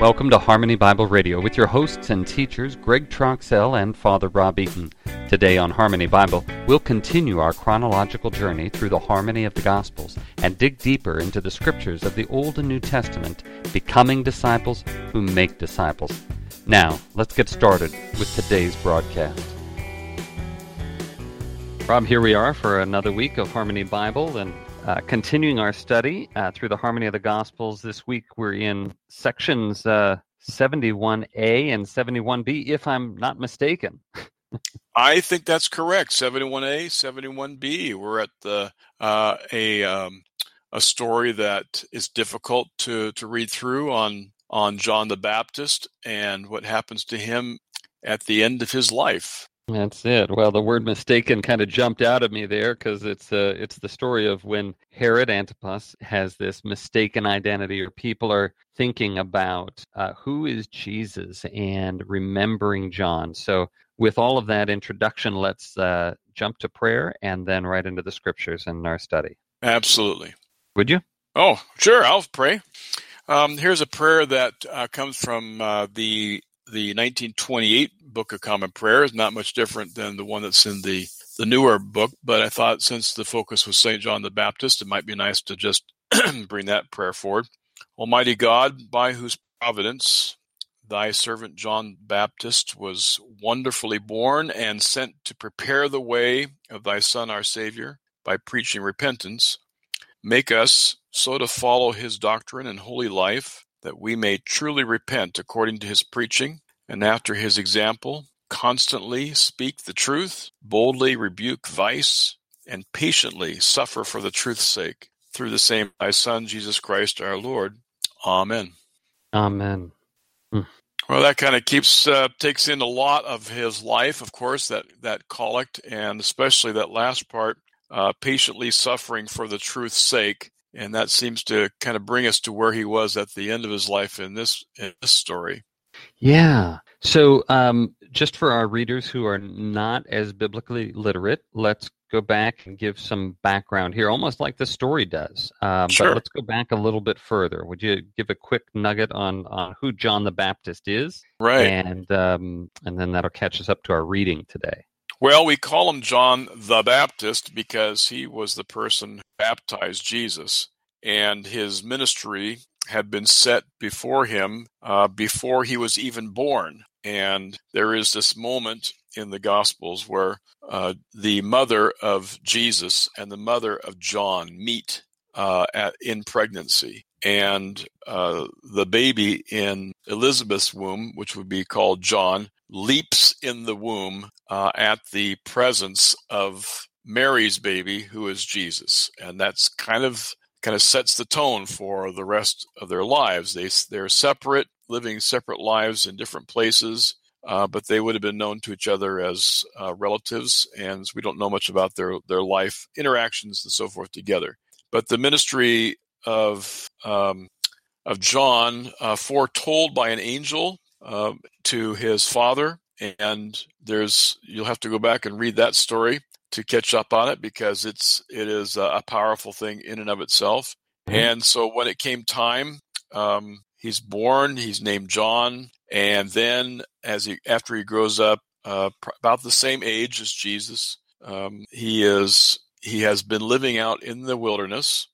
Welcome to Harmony Bible Radio with your hosts and teachers, Greg Troxell and Father Rob Eaton. Today on Harmony Bible, we'll continue our chronological journey through the harmony of the Gospels and dig deeper into the scriptures of the Old and New Testament, becoming disciples who make disciples. Now, let's get started with today's broadcast. Rob, here we are for another week of Harmony Bible, and uh, continuing our study uh, through the harmony of the Gospels, this week we're in sections uh, 71a and 71b, if I'm not mistaken. I think that's correct. 71a, 71b. We're at the uh, a um, a story that is difficult to to read through on on John the Baptist and what happens to him at the end of his life. That's it. Well, the word mistaken kind of jumped out at me there because it's uh, it's the story of when Herod Antipas has this mistaken identity, or people are thinking about uh, who is Jesus and remembering John. So, with all of that introduction, let's uh, jump to prayer and then right into the scriptures in our study. Absolutely. Would you? Oh, sure. I'll pray. Um, here's a prayer that uh, comes from uh, the the 1928 Book of Common Prayer is not much different than the one that's in the the newer book, but I thought since the focus was St. John the Baptist, it might be nice to just bring that prayer forward. Almighty God, by whose providence thy servant John Baptist was wonderfully born and sent to prepare the way of thy Son, our Savior, by preaching repentance, make us so to follow his doctrine and holy life that we may truly repent according to his preaching and after his example, constantly speak the truth, boldly rebuke vice, and patiently suffer for the truth's sake. Through the same thy Son, Jesus Christ our Lord. Amen. Amen. Hmm. Well, that kind of keeps uh, takes in a lot of his life, of course, that that collect, and especially that last part, uh, patiently suffering for the truth's sake, and that seems to kind of bring us to where he was at the end of his life in this in this story. Yeah. So, um, just for our readers who are not as biblically literate, let's go back and give some background here, almost like the story does. Uh, sure. But let's go back a little bit further. Would you give a quick nugget on, on who John the Baptist is? Right. And um, and then that'll catch us up to our reading today. Well, we call him John the Baptist because he was the person who baptized Jesus, and his ministry had been set before him uh, before he was even born. And there is this moment in the Gospels where uh, the mother of Jesus and the mother of John meet uh, at, in pregnancy. And uh, the baby in Elizabeth's womb, which would be called John, leaps in the womb uh, at the presence of Mary's baby, who is Jesus. And that's kind of kind of sets the tone for the rest of their lives. They they're separate, living separate lives in different places, uh, but they would have been known to each other as uh, relatives, and we don't know much about their their life interactions and so forth together. But the ministry of um, of John, uh, foretold by an angel um, to his father, and there's you'll have to go back and read that story to catch up on it because it's it is a powerful thing in and of itself. Mm-hmm. And so when it came time, um, he's born. He's named John, and then as he after he grows up, uh, about the same age as Jesus, um, he is he has been living out in the wilderness.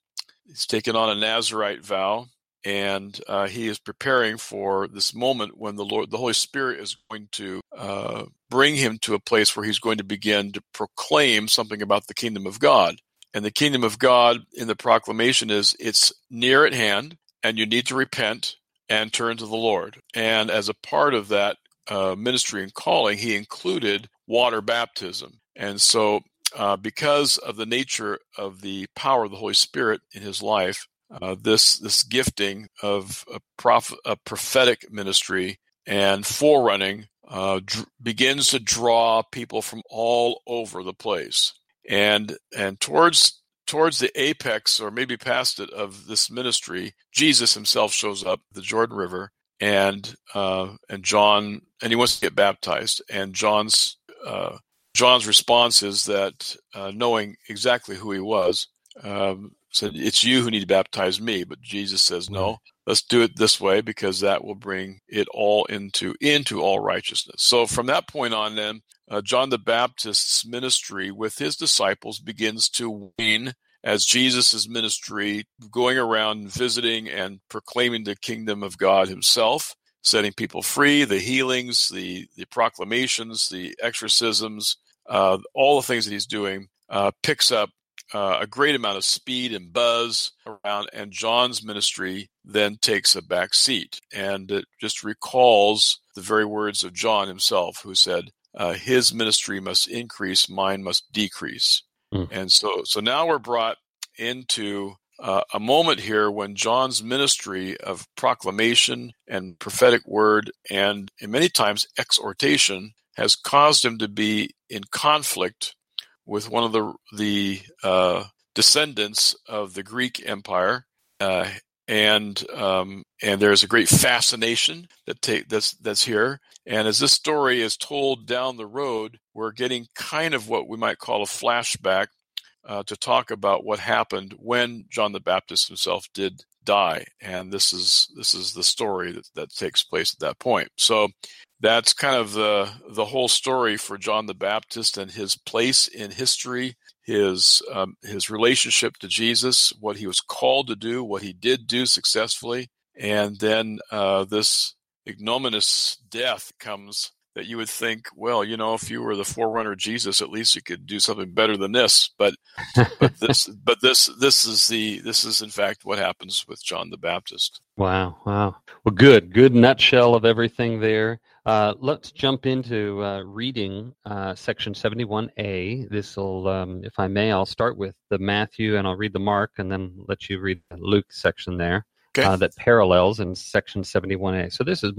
He's taken on a Nazarite vow, and uh, he is preparing for this moment when the Lord, the Holy Spirit, is going to uh, bring him to a place where he's going to begin to proclaim something about the kingdom of God. And the kingdom of God in the proclamation is it's near at hand, and you need to repent and turn to the Lord. And as a part of that uh, ministry and calling, he included water baptism. And so, uh, because of the nature of the power of the Holy Spirit in his life, uh, this this gifting of a, prof, a prophetic ministry and forerunning uh, dr- begins to draw people from all over the place, and and towards towards the apex or maybe past it of this ministry, Jesus himself shows up the Jordan River, and uh, and John and he wants to get baptized, and John's uh, John's response is that uh, knowing exactly who he was, um, said, It's you who need to baptize me. But Jesus says, No, let's do it this way because that will bring it all into into all righteousness. So from that point on, then uh, John the Baptist's ministry with his disciples begins to wane as Jesus' ministry, going around visiting and proclaiming the kingdom of God himself, setting people free, the healings, the, the proclamations, the exorcisms, uh, all the things that he's doing, uh, picks up uh, a great amount of speed and buzz around, and John's ministry then takes a back seat. And it just recalls the very words of John himself, who said, uh, His ministry must increase, mine must decrease. Mm. And so, so now we're brought into uh, a moment here when John's ministry of proclamation and prophetic word and, and many times exhortation has caused him to be in conflict with one of the the uh, descendants of the Greek Empire, uh, and um, and there's a great fascination that take that's that's here. And as this story is told down the road, we're getting kind of what we might call a flashback uh, to talk about what happened when John the Baptist himself did die, and this is this is the story that, that takes place at that point. So that's kind of the the whole story for John the Baptist and his place in history, his um, his relationship to Jesus, what he was called to do, what he did do successfully, and then uh, this ignominious death comes that you would think, well, you know, if you were the forerunner of Jesus, at least you could do something better than this. But but this but this this is the this is in fact what happens with John the Baptist. Wow, wow. Well, good, good nutshell of everything there. Uh, let's jump into uh, reading uh, section 71a. This will, um, if I may, I'll start with the Matthew and I'll read the Mark and then let you read the Luke section there okay. uh, that parallels in section 71a. So this is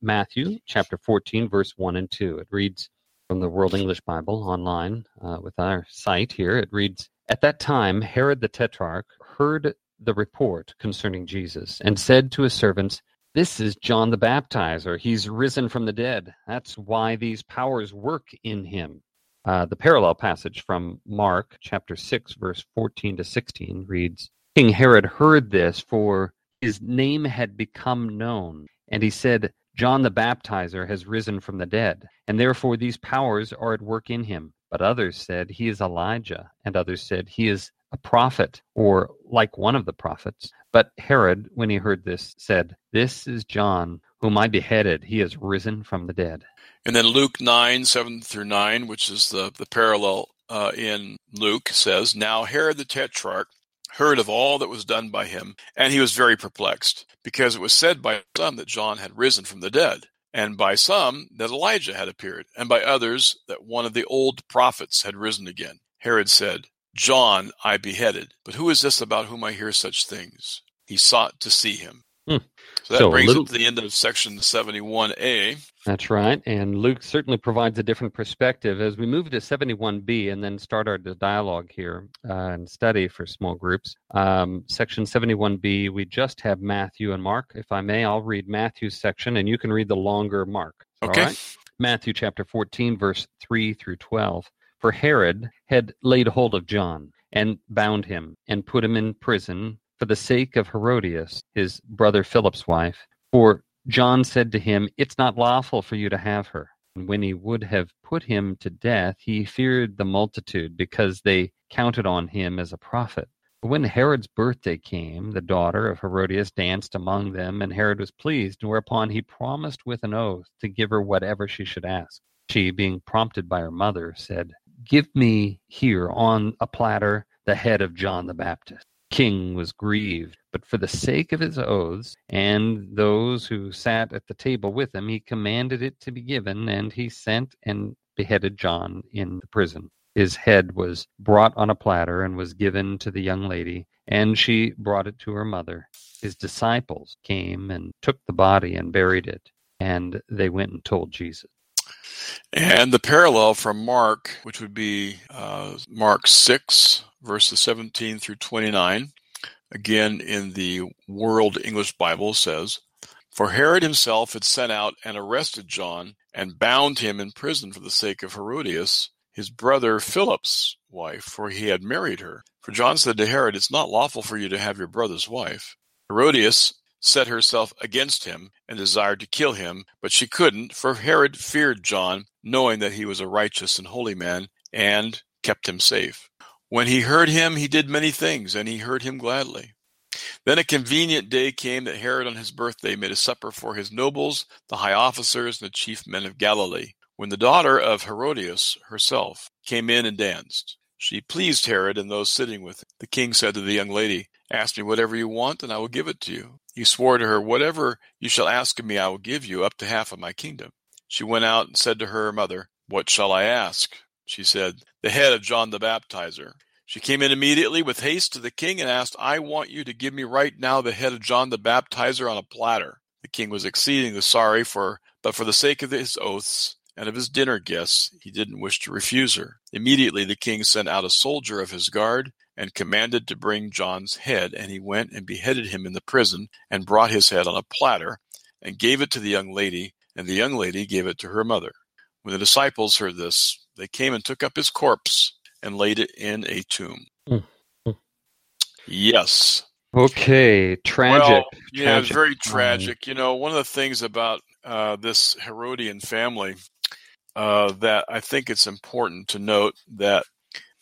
Matthew chapter 14, verse 1 and 2. It reads from the World English Bible online uh, with our site here. It reads At that time, Herod the Tetrarch heard the report concerning Jesus and said to his servants, This is John the Baptizer. He's risen from the dead. That's why these powers work in him. Uh, the parallel passage from Mark chapter 6, verse 14 to 16 reads King Herod heard this, for his name had become known. And he said, John the Baptizer has risen from the dead, and therefore these powers are at work in him. But others said, He is Elijah, and others said, He is a prophet, or like one of the prophets. But Herod, when he heard this, said, This is John, whom I beheaded. He is risen from the dead. And then Luke 9, 7 through 9, which is the, the parallel uh, in Luke, says, Now Herod the Tetrarch heard of all that was done by him, and he was very perplexed, because it was said by some that John had risen from the dead, and by some that Elijah had appeared, and by others that one of the old prophets had risen again. Herod said, John I beheaded, but who is this about whom I hear such things? He sought to see him. Hmm. So that so brings little... us to the end of section 71A. That's right. And Luke certainly provides a different perspective as we move to 71B and then start our dialogue here uh, and study for small groups. Um, section 71B, we just have Matthew and Mark. If I may, I'll read Matthew's section and you can read the longer Mark. Okay. All right? Matthew chapter 14, verse 3 through 12. For Herod had laid hold of John and bound him and put him in prison for the sake of Herodias, his brother Philip's wife. For John said to him, It's not lawful for you to have her. And when he would have put him to death, he feared the multitude because they counted on him as a prophet. But when Herod's birthday came, the daughter of Herodias danced among them, and Herod was pleased, whereupon he promised with an oath to give her whatever she should ask. She, being prompted by her mother, said, Give me here on a platter the head of John the Baptist king was grieved, but for the sake of his oaths and those who sat at the table with him, he commanded it to be given, and he sent and beheaded John in the prison. His head was brought on a platter and was given to the young lady, and she brought it to her mother. His disciples came and took the body and buried it, and they went and told Jesus. And the parallel from Mark, which would be uh, Mark 6, verses 17 through 29, again in the World English Bible, says, For Herod himself had sent out and arrested John and bound him in prison for the sake of Herodias, his brother Philip's wife, for he had married her. For John said to Herod, It's not lawful for you to have your brother's wife. Herodias set herself against him and desired to kill him, but she couldn't, for Herod feared John, knowing that he was a righteous and holy man, and kept him safe. When he heard him, he did many things, and he heard him gladly. Then a convenient day came that Herod on his birthday made a supper for his nobles, the high officers, and the chief men of Galilee. When the daughter of Herodias herself came in and danced, she pleased Herod and those sitting with him. The king said to the young lady, Ask me whatever you want, and I will give it to you. He swore to her, Whatever you shall ask of me, I will give you, up to half of my kingdom. She went out and said to her mother, What shall I ask? She said, The head of John the Baptizer. She came in immediately with haste to the king and asked, I want you to give me right now the head of John the Baptizer on a platter. The king was exceedingly sorry for, but for the sake of his oaths, and of his dinner guests, he didn't wish to refuse her. Immediately the king sent out a soldier of his guard and commanded to bring John's head, and he went and beheaded him in the prison, and brought his head on a platter, and gave it to the young lady, and the young lady gave it to her mother. When the disciples heard this, they came and took up his corpse and laid it in a tomb. Mm-hmm. Yes. Okay, tragic. Well, yeah, tragic. it's very tragic. Um, you know, one of the things about uh, this Herodian family uh, that I think it's important to note that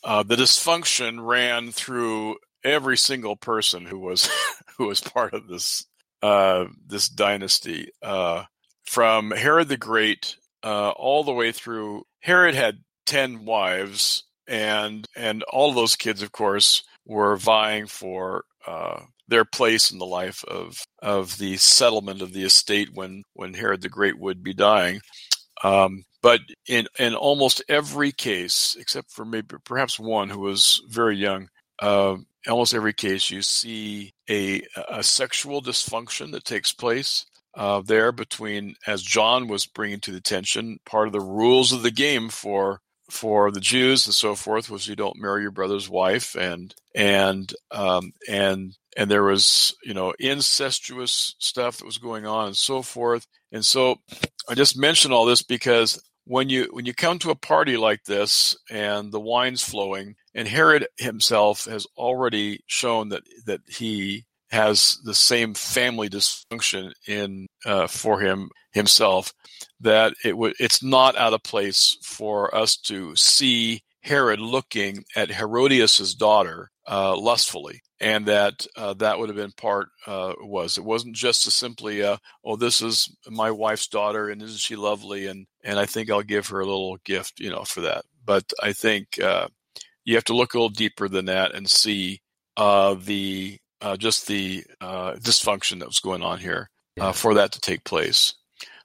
uh, the dysfunction ran through every single person who was who was part of this uh, this dynasty, uh, from Herod the Great uh, all the way through. Herod had ten wives, and and all those kids, of course, were vying for their place in the life of of the settlement of the estate when when Herod the Great would be dying. Um, but in in almost every case, except for maybe perhaps one who was very young, uh, almost every case you see a a sexual dysfunction that takes place. Uh, there between as John was bringing to the attention part of the rules of the game for for the Jews and so forth was you don't marry your brother's wife and and um, and and there was you know incestuous stuff that was going on and so forth. And so I just mention all this because when you when you come to a party like this and the wine's flowing and Herod himself has already shown that that he has the same family dysfunction in uh, for him himself that it would it's not out of place for us to see Herod looking at Herodias's daughter uh, lustfully, and that uh, that would have been part uh, was. It wasn't just a simply uh, oh this is my wife's daughter and isn't she lovely? And and I think I'll give her a little gift you know for that, but I think uh, you have to look a little deeper than that and see uh, just the dysfunction that was going on here for that to take place.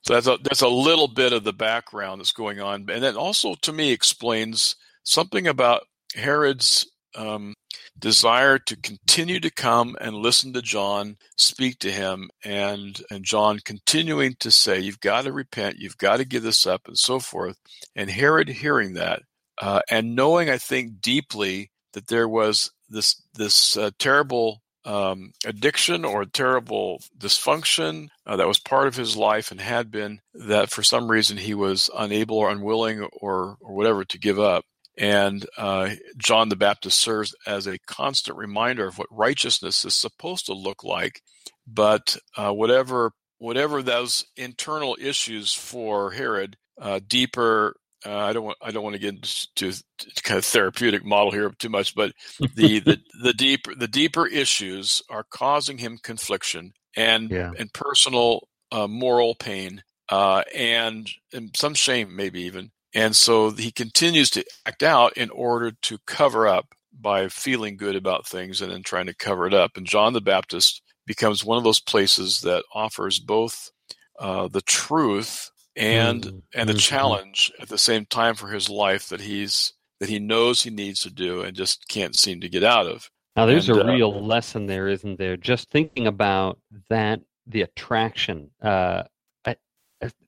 So that's a that's a little bit of the background that's going on, and that also to me explains something about Herod's um, desire to continue to come and listen to John, speak to him, and and John continuing to say, "You've got to repent, you've got to give this up," and so forth. And Herod hearing that uh, and knowing, I think, deeply that there was this this uh, terrible um, addiction or terrible dysfunction uh, that was part of his life and had been that for some reason he was unable or unwilling or or whatever to give up and uh, John the Baptist serves as a constant reminder of what righteousness is supposed to look like. But uh, whatever whatever those internal issues for Herod, uh, deeper. Uh, I don't want. I don't want to get into kind of therapeutic model here too much, but the, the the deeper the deeper issues are causing him confliction and yeah. and personal uh, moral pain uh, and, and some shame, maybe even. And so he continues to act out in order to cover up by feeling good about things and then trying to cover it up. And John the Baptist becomes one of those places that offers both uh, the truth and mm-hmm. and the mm-hmm. challenge at the same time for his life that he's that he knows he needs to do and just can't seem to get out of. Now there's and, a uh, real lesson there, isn't there? Just thinking about that, the attraction uh,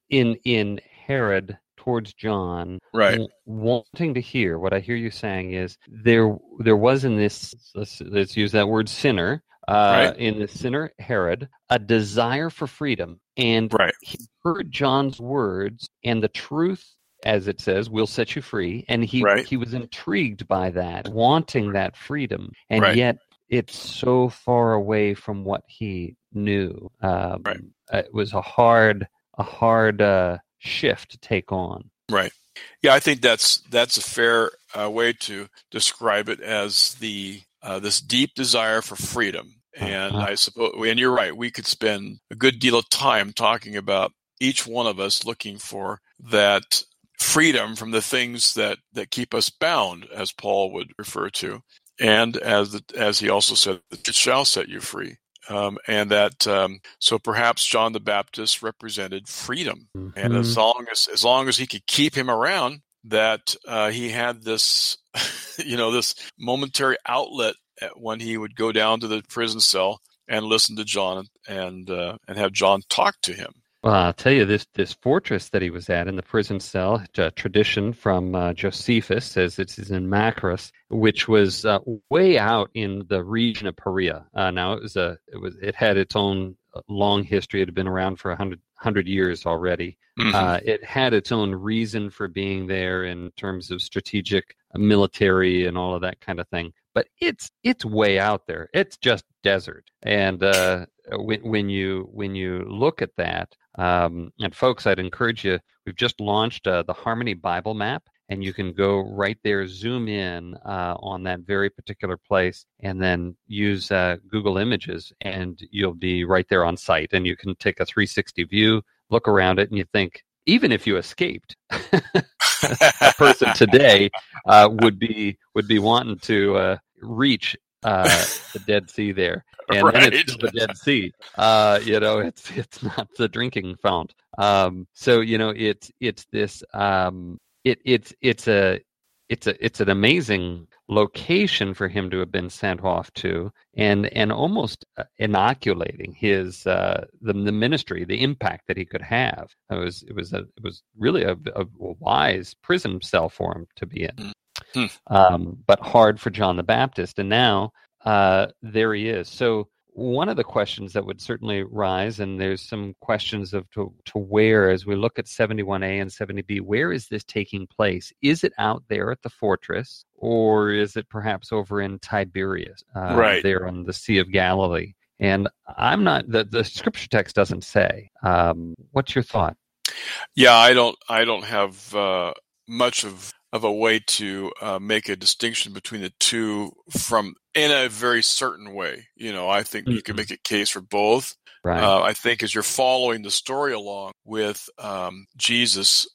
in in Herod towards John, right? W- wanting to hear what I hear you saying is there there was in this let's, let's use that word sinner uh, right. in the sinner Herod a desire for freedom, and right. he heard John's words and the truth as it says, will set you free. And he Right. he was intrigued by that, wanting that freedom, and yet it's so far away from what he knew. Um, Right. It was a hard a hard uh, shift to take on. Right. Yeah, I think that's that's a fair uh, way to describe it as the uh, this deep desire for freedom. And Uh-huh. I suppose, and you're right. We could spend a good deal of time talking about each one of us looking for that freedom from the things that that keep us bound, as Paul would refer to, and as the, as he also said, it shall set you free. Um, and that um, so perhaps John the Baptist represented freedom and Mhm. as long as as long as he could keep him around that uh, he had this you know this momentary outlet when he would go down to the prison cell and listen to john and uh, and have john talk to him Well, I'll tell you this this fortress that he was at in the prison cell, tradition from uh, Josephus says it is in Machaerus, which was uh, way out in the region of Perea. Uh, now it was a it was it had its own long history. It had been around for a hundred hundred years already. Mhm. Uh, it had its own reason for being there in terms of strategic, uh, military, and all of that kind of thing. But it's it's way out there. It's just desert. And uh, when when you when you look at that, um, and folks, I'd encourage you. We've just launched uh, the Harmony Bible Map, and you can go right there, zoom in uh, on that very particular place, and then use uh, Google Images, and you'll be right there on site, and you can take a 360 view, look around it, and you think, even if you escaped, a person today uh, would be would be wanting to uh, reach uh, the Dead Sea there, and then it's the Dead Sea. Uh, you know, it's it's not the drinking fount. Um, so you know, it's it's this um, it it's it's a it's a it's an amazing location for him to have been sent off to and and almost uh, inoculating his uh the, the ministry the impact that he could have. It was it was a it was really a, a wise prison cell for him to be in. Hmm. um but hard for john the baptist. And now uh there he is. So one of the questions that would certainly rise, and there's some questions of to, to where, as we look at 71A and 70B, where is this taking place? Is it out there at the fortress, or is it perhaps over in Tiberias, uh, Right. there on the Sea of Galilee? And I'm not the the scripture text doesn't say. Um, what's your thought? yeah i don't i don't have uh, much of of a way to uh, make a distinction between the two from in a very certain way you know i think you can Mhm. make a case for both Right. Uh, I think as you're following the story along with um, Jesus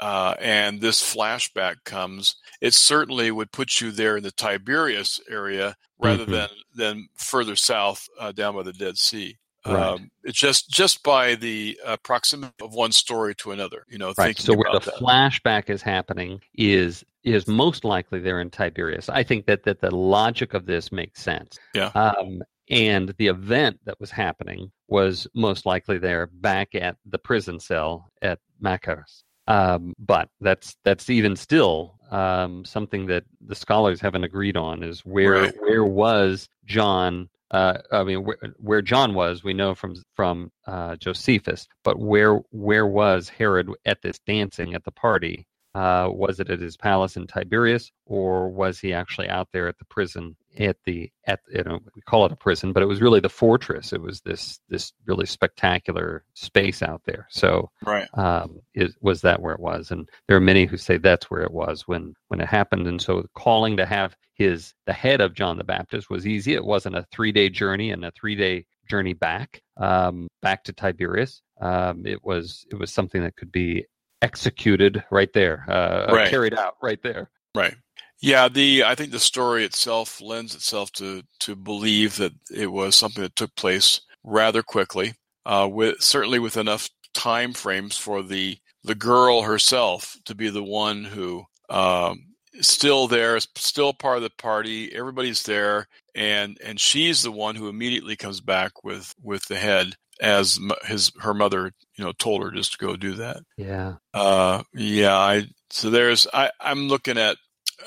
uh, and this flashback comes, it certainly would put you there in the Tiberias area rather Mhm. than than further south uh, down by the Dead Sea. Right. Um, it's just just by the uh, proximity of one story to another. You know, Right. So where the that. flashback is happening is is most likely there in Tiberias. I think that that the logic of this makes sense. Yeah. Um, and the event that was happening was most likely there back at the prison cell at Machaerus. Um, but that's that's even still um, something that the scholars haven't agreed on is where Right. where was John uh, I mean, where, where John was, we know from from uh, Josephus, but where where was Herod at this dancing at the party? Uh, was it at his palace in Tiberias, or was he actually out there at the prison at the at you know we call it a prison, but it was really the fortress. It was this this really spectacular space out there. So right. um, is was that where it was? And there are many who say that's where it was when when it happened. And so calling to have his the head of John the Baptist was easy. It wasn't a three day journey and a three day journey back um, back to Tiberias. Um, it was it was something that could be executed right there, uh, Right. carried out right there. Right. Yeah, the I think the story itself lends itself to to believe that it was something that took place rather quickly, uh, with certainly with enough time frames for the the girl herself to be the one who um, is still there, is still part of the party. Everybody's there, and and she's the one who immediately comes back with with the head as m- his her mother you know told her just to go do that. Yeah. Uh, yeah, I so there's I I'm looking at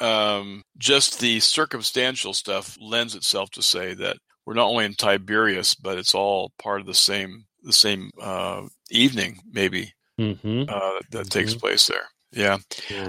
um just the circumstantial stuff lends itself to say that we're not only in Tiberias, but it's all part of the same the same uh evening maybe hmm uh that takes place there. Yeah.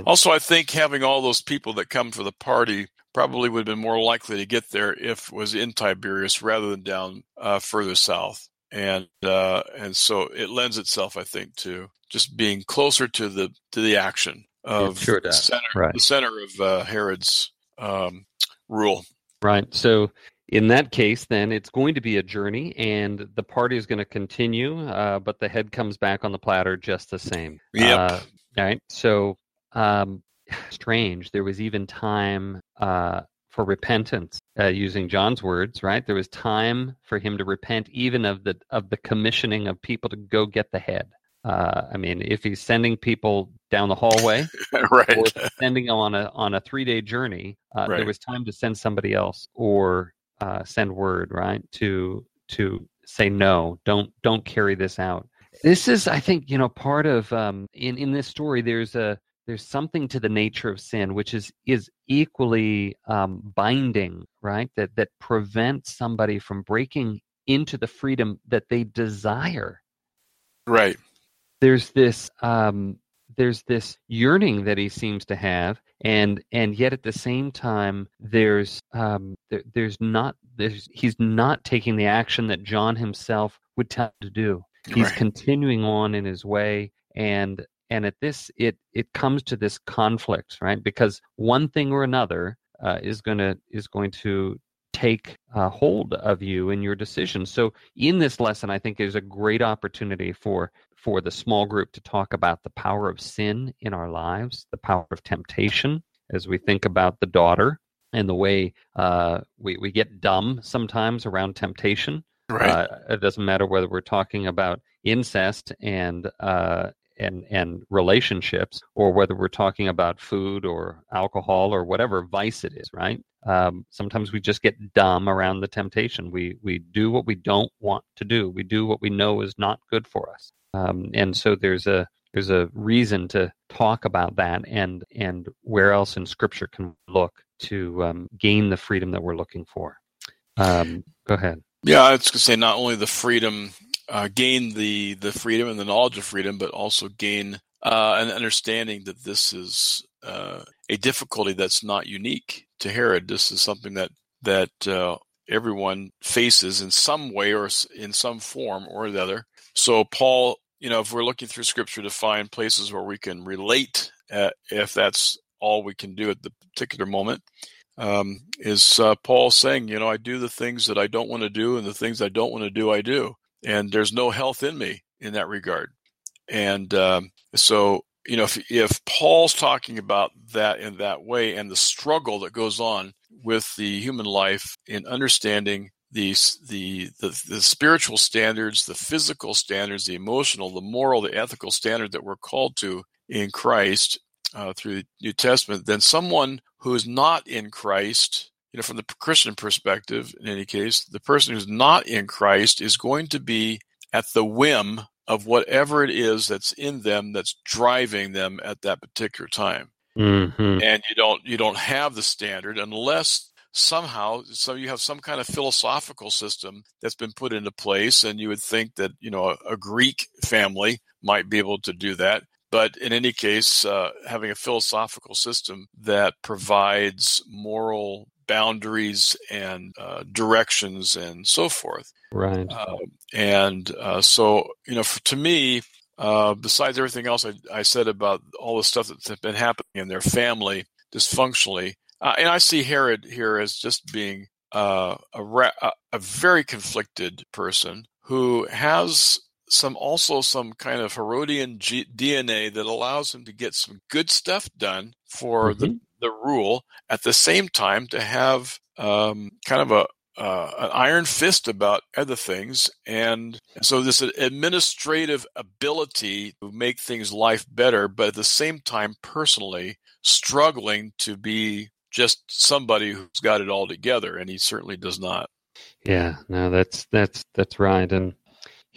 Also, I think having all those people that come for the party probably would have been more likely to get there if it was in Tiberias rather than down uh, further south. And uh, and so it lends itself, I think, to just being closer to the to the action of sure the center, right. the center of uh, Herod's um, rule. Right. So in that case, then it's going to be a journey, and the party is going to continue, uh, but the head comes back on the platter just the same. Yep. Uh, right. So um, strange. There was even time uh, for repentance, uh, using John's words. Right. There was time for him to repent, even of the of the commissioning of people to go get the head. Uh, I mean, if he's sending people down the hallway, right. or sending them on a on a three day journey, uh, Right. there was time to send somebody else or uh, send word, right? To to say no, don't don't carry this out. This is, I think, you know, part of um, in in this story. There's a there's something to the nature of sin which is is equally um, binding, right? That that prevents somebody from breaking into the freedom that they desire right. there's this um, there's this yearning that he seems to have, and and yet at the same time there's um, there, there's not there's he's not taking the action that John himself would tell him to do. He's Right. continuing on in his way, and and at this it it comes to this conflict, right? Because one thing or another uh, is gonna is going to take uh, hold of you in your decisions. So in this lesson, I think is a great opportunity for for the small group to talk about the power of sin in our lives, the power of temptation, as we think about the daughter and the way uh, we we get dumb sometimes around temptation. Right. Uh, it doesn't matter whether we're talking about incest and uh, and and relationships, or whether we're talking about food or alcohol or whatever vice it is. Right? Um, sometimes we just get dumb around the temptation. We we do what we don't want to do. We do what we know is not good for us. Um, and so there's a there's a reason to talk about that and and where else in Scripture can look to um, gain the freedom that we're looking for. Um, go ahead. Yeah, I was going to say not only the freedom, uh, gain the the freedom and the knowledge of freedom, but also gain uh, an understanding that this is uh, a difficulty that's not unique to Herod. This is something that that uh, everyone faces in some way or in some form or the other. So Paul, you know, if we're looking through Scripture to find places where we can relate, uh, if that's all we can do at the particular moment, um, is uh, Paul saying, you know, I do the things that I don't want to do, and the things I don't want to do, I do, and there's no health in me in that regard. And um, so, you know, if if Paul's talking about that in that way, and the struggle that goes on with the human life in understanding these the, the the spiritual standards, the physical standards, the emotional, the moral, the ethical standard that we're called to in Christ uh, through the New Testament, then someone who is not in Christ, you know, from the Christian perspective, in any case, the person who's not in Christ is going to be at the whim of whatever it is that's in them that's driving them at that particular time. Mm-hmm. And you don't you don't have the standard unless somehow so you have some kind of philosophical system that's been put into place and you would think that you know a, a greek family might be able to do that but in any case uh, having a philosophical system that provides moral boundaries and uh, directions and so forth Right. uh, and uh, so, you know, for, to me, uh, besides everything else I, I said about all the stuff that's been happening in their family dysfunctionally, uh, and I see Herod here as just being uh, a, ra- a very conflicted person who has some also some kind of Herodian G- DNA that allows him to get some good stuff done for the the rule at the same time to have um, kind of a uh, an iron fist about other things, and so this administrative ability to make things life better, but at the same time, personally struggling to be just somebody who's got it all together, and he certainly does not. Yeah, no, that's that's that's right, and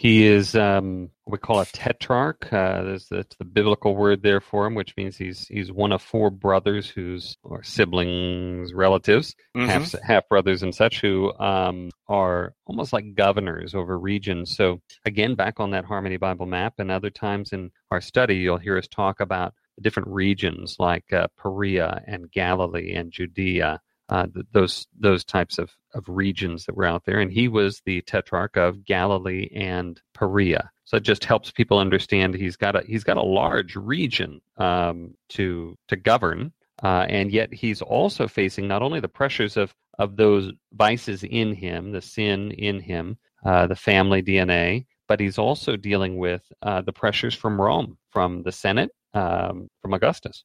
he is um, what we call a tetrarch. Uh, there's that's the biblical word there for him, which means he's he's one of four brothers who's or siblings, relatives, Mhm. half half brothers and such, who um, are almost like governors over regions. So again, back on that Harmony Bible map, and other times in our study, you'll hear us talk about different regions like uh, Perea and Galilee and Judea, uh, those those types of, of regions that were out there. And he was the tetrarch of Galilee and Perea. So it just helps people understand he's got a he's got a large region um, to to govern, uh, and yet he's also facing not only the pressures of of those vices in him, the sin in him, uh, the family DNA, but he's also dealing with uh, the pressures from Rome, from the Senate, um, from Augustus.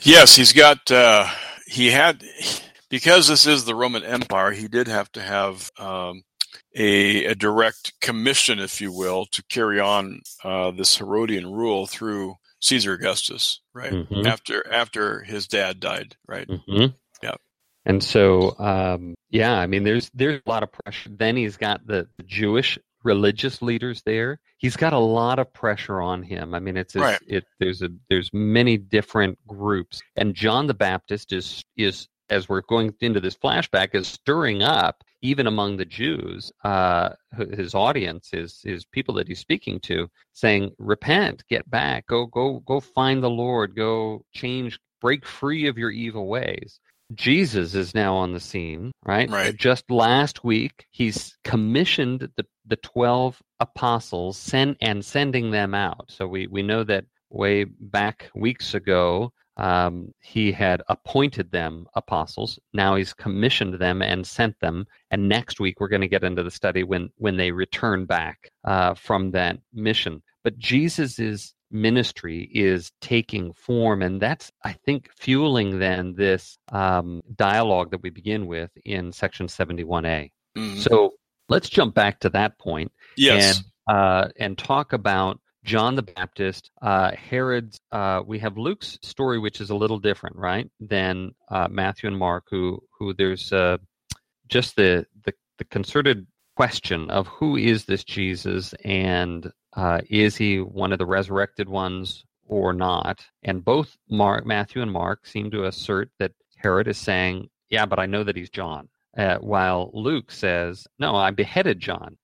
Yes, he's got. He had because this is the Roman Empire. He did have to have um, a, a, direct commission, if you will, to carry on uh, this Herodian rule through Caesar Augustus, right? Mm-hmm. After after his dad died, right? Mm-hmm. Yeah. And so, um, yeah, I mean, there's there's a lot of pressure. Then he's got the, the Jewish religious leaders there. He's got a lot of pressure on him. I mean, it's a, right. it. There's a there's many different groups, and John the Baptist is is as we're going into this flashback is stirring up even among the Jews, uh, his audience, his his people that he's speaking to, saying, "Repent, get back, go go go find the Lord, go change, break free of your evil ways." Jesus is now on the scene, right? Right. Just last week, he's commissioned the the twelve apostles, send and sending them out. So we we know that way back weeks ago um, he had appointed them apostles. Now he's commissioned them and sent them. And next week we're going to get into the study when when they return back uh, from that mission. But Jesus's ministry is taking form, and that's I think fueling then this um, dialogue that we begin with in section seventy one a. Mm-hmm. So let's jump back to that point. Yes. And, uh, and talk about John the Baptist, uh, Herod's. Uh, we have Luke's story, which is a little different, right, than uh, Matthew and Mark, who who there's uh, just the, the the concerted question of who is this Jesus and uh, is he one of the resurrected ones or not? And both Mark, Matthew and Mark seem to assert that Herod is saying, "Yeah, but I know that he's John," uh, while Luke says, "No, I beheaded John."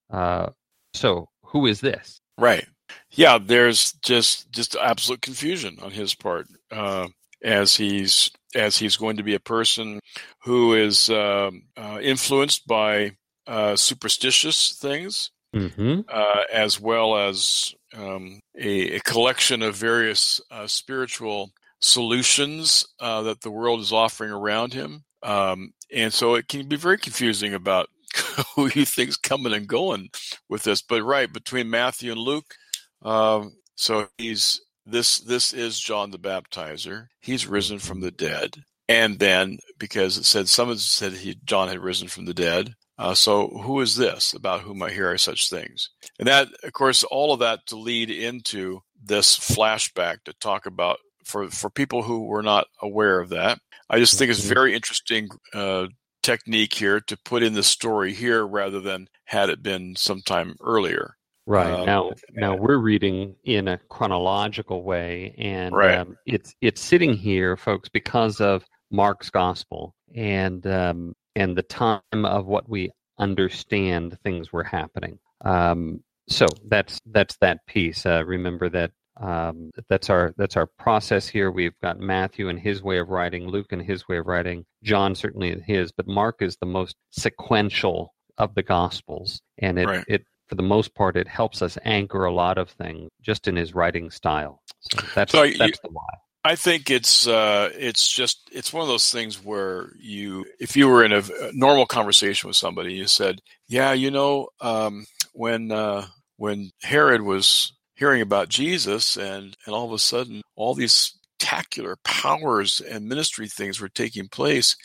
so who is this? Right. Yeah, there's just just absolute confusion on his part uh, as he's as he's going to be a person who is uh, uh, influenced by uh, superstitious things, mm-hmm. Uh, as well as um, a, a, collection of various uh, spiritual solutions that the world is offering around him. Um, and so it can be very confusing about who you think's coming and going with this. But right between Matthew and Luke, um, so he's this this is John the Baptizer. He's risen from the dead, and then because it said someone said he John had risen from the dead. Uh, so who is this about whom I hear such things? And that, of course, all of that to lead into this flashback to talk about for for people who were not aware of that. I just think it's mm-hmm. very interesting uh, technique here to put in the story here rather than had it been sometime earlier. Right um, now, now we're reading in a chronological way, and right. um, it's it's sitting here, folks, because of Mark's gospel and um, and the time of what we understand things were happening. Um, so that's that's that piece. Uh, remember that um, that's our that's our process here. We've got Matthew and his way of writing, Luke and his way of writing, John certainly his, but Mark is the most sequential of the Gospels, and it right. it for the most part, it helps us anchor a lot of things just in his writing style. So that's so that's you, the why. I think it's uh, it's just it's one of those things where you, if you were in a, normal conversation with somebody, you said, "Yeah, you know, um, when uh, when Herod was hearing about Jesus, and and all of a sudden, all these spectacular powers and ministry things were taking place,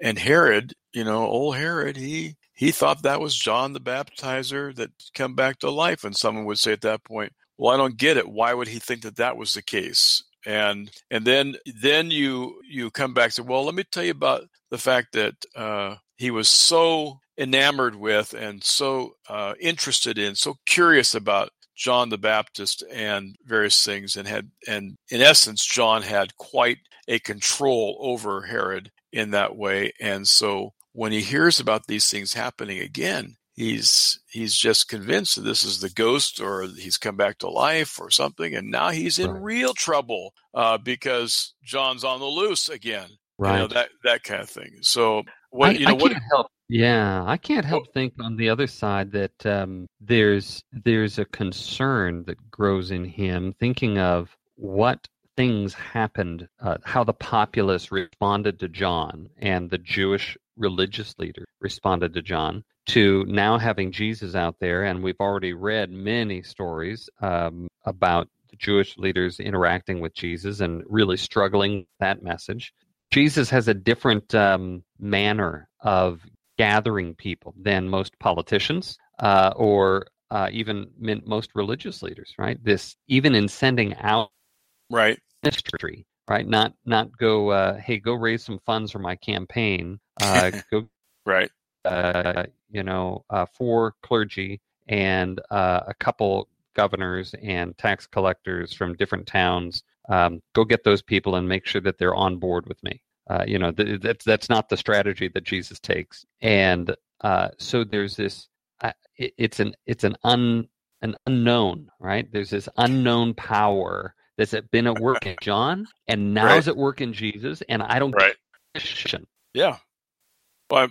and Herod, you know, old Herod, he he thought that was John the Baptizer that come back to life. And someone would say at that point, well, I don't get it. Why would he think that that was the case? And and then then you you come back to well, let me tell you about the fact that uh, he was so enamored with and so uh, interested in, so curious about John the Baptist and various things, and had and in essence, John had quite a control over Herod in that way, and so when he hears about these things happening again, he's he's just convinced that this is the ghost or he's come back to life or something and now he's in Right. real trouble uh, because john's on the loose again Right. you know that that kind of thing so what I, you know what can't help. Yeah, I can't help think on the other side that um, there's there's a concern that grows in him, thinking of what things happened, uh, how the populace responded to John and the Jewish religious leader responded to John. To now having Jesus out there, and we've already read many stories um, about the Jewish leaders interacting with Jesus and really struggling with that message. Jesus has a different um, manner of gathering people than most politicians uh, or uh, even most religious leaders, right? This even in sending out right ministry, right? Not not go, uh, hey, go raise some funds for my campaign. Uh, go, right uh, you know, uh, four clergy and uh, a couple governors and tax collectors from different towns. Um, go get those people and make sure that they're on board with me. Uh, you know, th- that's that's not the strategy that Jesus takes. And uh, so there's this. Uh, it, it's an it's an un an unknown, right? There's this unknown power that's been at work in John, and now Right. is at work in Jesus, and I don't right yeah but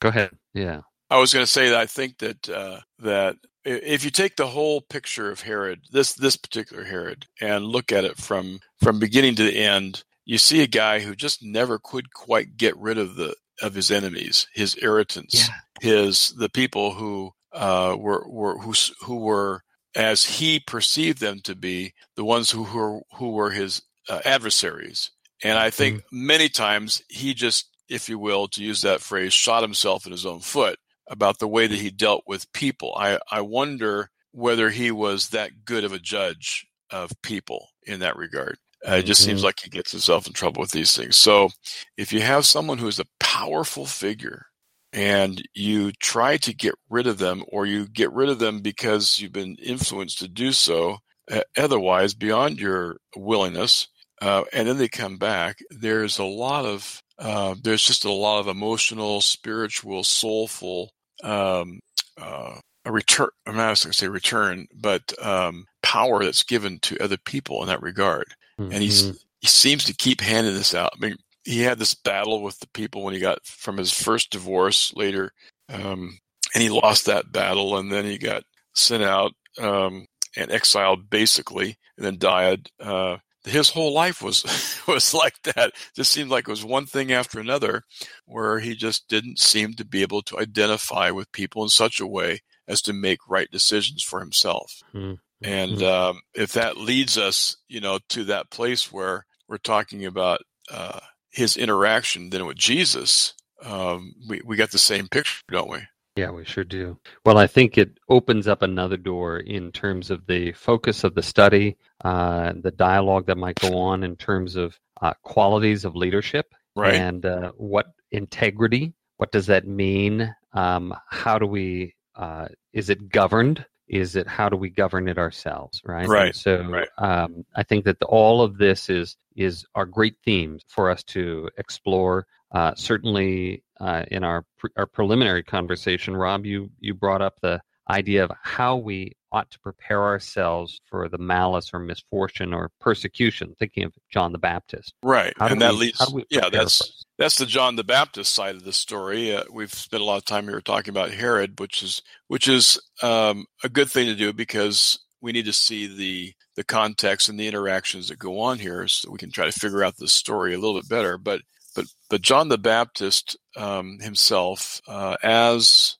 Go ahead. Yeah. I was going to say that I think that uh, that if you take the whole picture of Herod, this this particular Herod, and look at it from from beginning to the end, you see a guy who just never could quite get rid of the of his enemies, his irritants, his the people who uh, were were who who were as he perceived them to be the ones who who were, who were his uh, adversaries. And I think many times he just, if you will, to use that phrase, shot himself in his own foot about the way that he dealt with people. I, I wonder whether he was that good of a judge of people in that regard. Uh, it just seems Mhm. like he gets himself in trouble with these things. So if you have someone who is a powerful figure and you try to get rid of them or you get rid of them because you've been influenced to do so, uh, otherwise beyond your willingness, uh, and then they come back, there's a lot of uh, there's just a lot of emotional, spiritual, soulful um, uh, a return. I'm not going to say return, but um, power that's given to other people in that regard. And he's Mhm. he seems to keep handing this out. I mean, he had this battle with the people when he got from his first divorce later, um, and he lost that battle, and then he got sent out um, and exiled basically, and then died. Uh, his whole life was was like that. Just seemed like it was one thing after another, where he just didn't seem to be able to identify with people in such a way as to make right decisions for himself. Mhm. And Mhm. um, if that leads us, you know, to that place where we're talking about uh, his interaction then with Jesus, um, we we got the same picture, don't we? Yeah, we sure do. Well, I think it opens up another door in terms of the focus of the study, uh, the dialogue that might go on in terms of uh, qualities of leadership Right. and uh, what integrity. What does that mean? Um, how do we? Uh, is it governed? Is it how do we govern it ourselves? Right. Right, And so right. um, I think that the, all of this is is are great themes for us to explore. Uh, certainly, uh, in our pre- our preliminary conversation, Rob, you you brought up the idea of how we ought to prepare ourselves for the malice or misfortune or persecution. Thinking of John the Baptist, Right. and that we, leads how do we yeah, that's that's the John the Baptist side of the story. Uh, we've spent a lot of time here talking about Herod, which is which is um, a good thing to do because we need to see the the context and the interactions that go on here, so we can try to figure out the story a little bit better. But but but John the Baptist um, himself, uh, as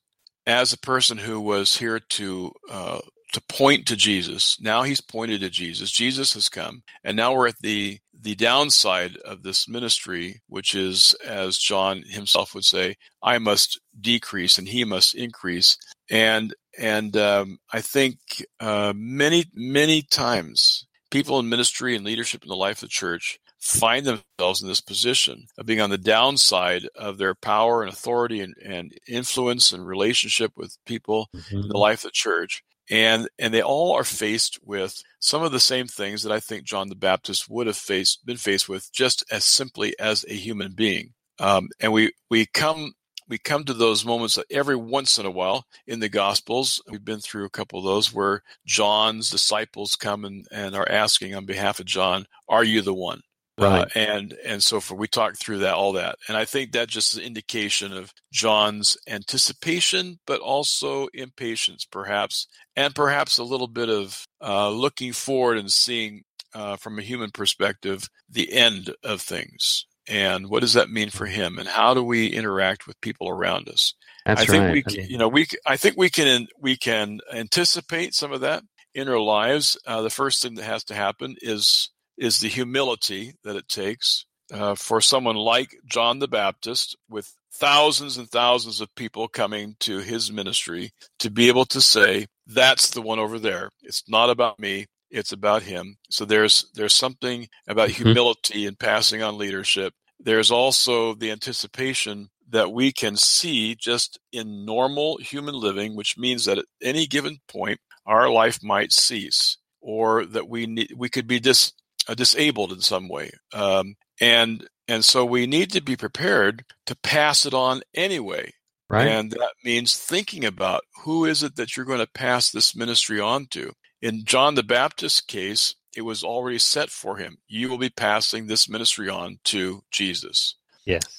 as a person who was here to uh, to point to Jesus, now he's pointed to Jesus. Jesus has come, and now we're at the the downside of this ministry, which is, as John himself would say, I must decrease and he must increase. And and um, I think uh, many many times people in ministry and leadership in the life of the church find themselves in this position of being on the downside of their power and authority and, and influence and relationship with people in the life of the church and and they all are faced with some of the same things that I think John the Baptist would have faced been faced with just as simply as a human being. Um, and we we come we come to those moments every once in a while in the Gospels. We've been through a couple of those where John's disciples come and, and are asking on behalf of John, "Are you the one?" Uh, right. Uh, and and so for we talked through that all that. And i think that just is an indication of john's anticipation but also impatience perhaps and perhaps a little bit of uh, looking forward and seeing uh, from a human perspective the end of things. And what does that mean for him? And how do we interact with people around us? That's i think right. we I mean, you know we i think we can we can anticipate some of that in our lives. Uh, the first thing that has to happen is is the humility that it takes uh, for someone like John the Baptist, with thousands and thousands of people coming to his ministry, to be able to say, "That's the one over there. It's not about me. It's about him." So there's there's something about Mhm. humility in passing on leadership. There's also the anticipation that we can see just in normal human living, which means that at any given point, our life might cease, or that we need, we could be dis, disabled in some way, um, and and so we need to be prepared to pass it on anyway. right. And that means thinking about who is it that you're going to pass this ministry on to. In John the Baptist's case, it was already set for him. You will be passing this ministry on to Jesus.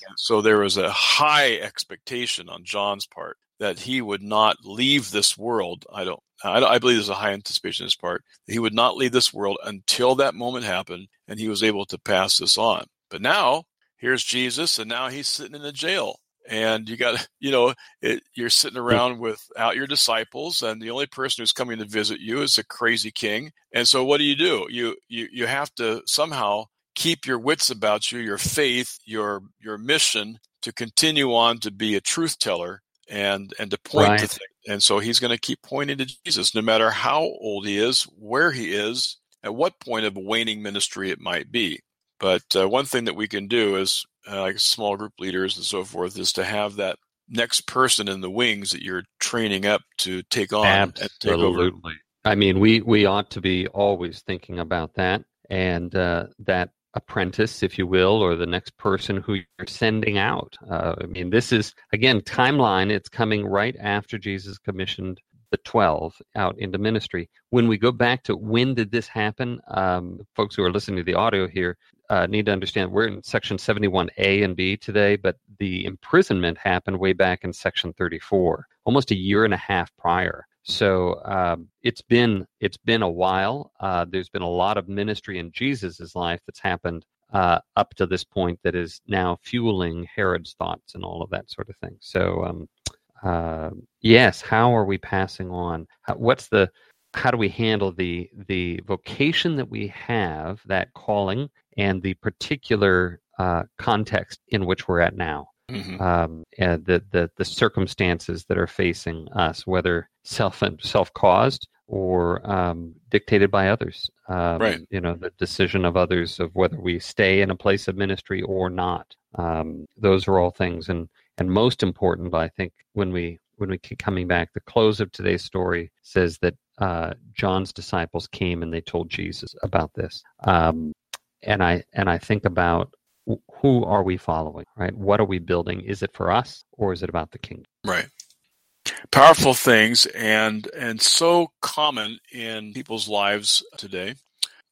yes. So there was a high expectation on John's part that he would not leave this world. I don't. I, don't- I believe there's a high anticipation on his part. He would not leave this world until that moment happened, and he was able to pass this on. But now here's Jesus, and now he's sitting in a jail, and you got you know it, you're sitting around without your disciples, and the only person who's coming to visit you is a crazy king. And so what do you do? You you you have to somehow keep your wits about you, your faith, your your mission to continue on to be a truth teller and and to point to things. And so he's going to keep pointing to Jesus, no matter how old he is, where he is, at what point of waning ministry it might be. But uh, one thing that we can do is, uh, like small group leaders and so forth, is to have that next person in the wings that you're training up to take on and take. Absolutely. I mean, we we ought to be always thinking about that and uh, that apprentice, if you will, or the next person who you're sending out. Uh, I mean, this is again timeline. It's coming right after Jesus commissioned the twelve out into ministry. When we go back to when did this happen, um, folks who are listening to the audio here uh, need to understand we're in section 71A and B today, but the imprisonment happened way back in section 34, almost a year and a half prior. So um, it's been it's been a while. Uh, there's been a lot of ministry in Jesus's life that's happened uh, up to this point that is now fueling Herod's thoughts and all of that sort of thing. So um, uh, yes, how are we passing on? What's the how do we handle the the vocation that we have, that calling, and the particular uh, context in which we're at now? Mhm. um, and the, the the circumstances that are facing us, whether self and self caused or um, dictated by others. Um, Right. You know, the decision of others of whether we stay in a place of ministry or not. Um, those are all things, and and most important, I think, when we when we keep coming back, the close of today's story says that uh, John's disciples came and they told Jesus about this. Um, and I and I think about who are we following, right? What are we building? Is it for us or is it about the kingdom? Right. Powerful things and and so common in people's lives today.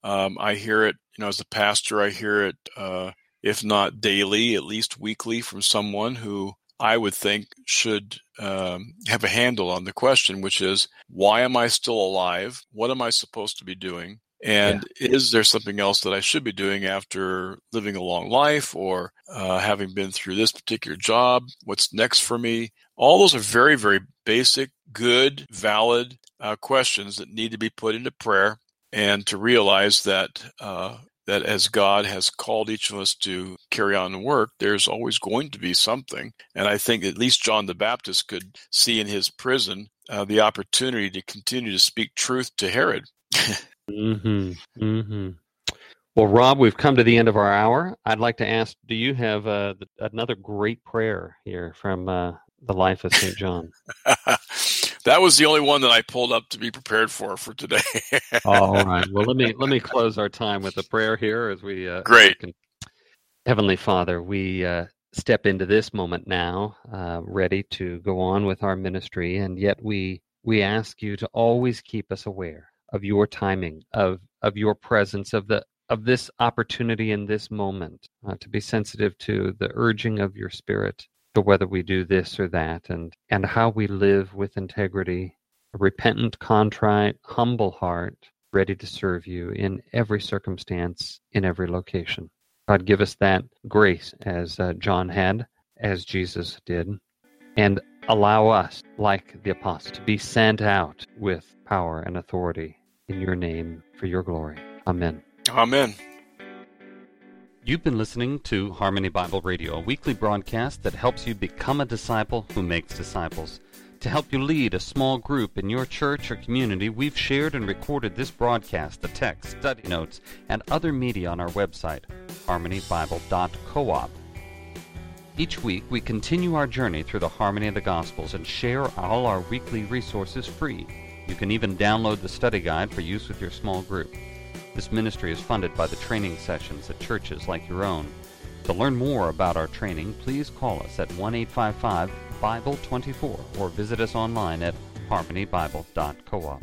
Um, I hear it, you know, as a pastor, I hear it, uh, if not daily, at least weekly, from someone who I would think should um, have a handle on the question, which is, why am I still alive? What am I supposed to be doing? And is there something else that I should be doing after living a long life or uh, having been through this particular job? What's next for me? All those are very, very basic, good, valid uh, questions that need to be put into prayer and to realize that uh, that as God has called each of us to carry on the work, there's always going to be something. And I think at least John the Baptist could see in his prison uh, the opportunity to continue to speak truth to Herod. Mm-hmm. Mm-hmm. Well, Rob, we've come to the end of our hour. I'd like to ask: Do you have uh, another great prayer here from uh, the life of Saint John? that was the only one that I pulled up to be prepared for for today. All right. Well, let me let me close our time with a prayer here as we uh, Great. can- Heavenly Father, we uh, step into this moment now, uh, ready to go on with our ministry, and yet we we ask you to always keep us aware of your timing, of of your presence, of the of this opportunity in this moment, uh, to be sensitive to the urging of your Spirit, to whether we do this or that, and and how we live with integrity, a repentant, contrite, humble heart, ready to serve you in every circumstance, in every location. God, give us that grace as uh, John had, as Jesus did, and allow us, like the apostle, to be sent out with power and authority in your name for your glory. Amen. Amen. You've been listening to Harmony Bible Radio, a weekly broadcast that helps you become a disciple who makes disciples. To help you lead a small group in your church or community, we've shared and recorded this broadcast, the text, study notes, and other media on our website, harmonybible.coop. Each week, we continue our journey through the harmony of the Gospels and share all our weekly resources free. You can even download the study guide for use with your small group. This ministry is funded by the training sessions at churches like your own. To learn more about our training, please call us at 1 855 Bible 24 or visit us online at harmonybible.coop.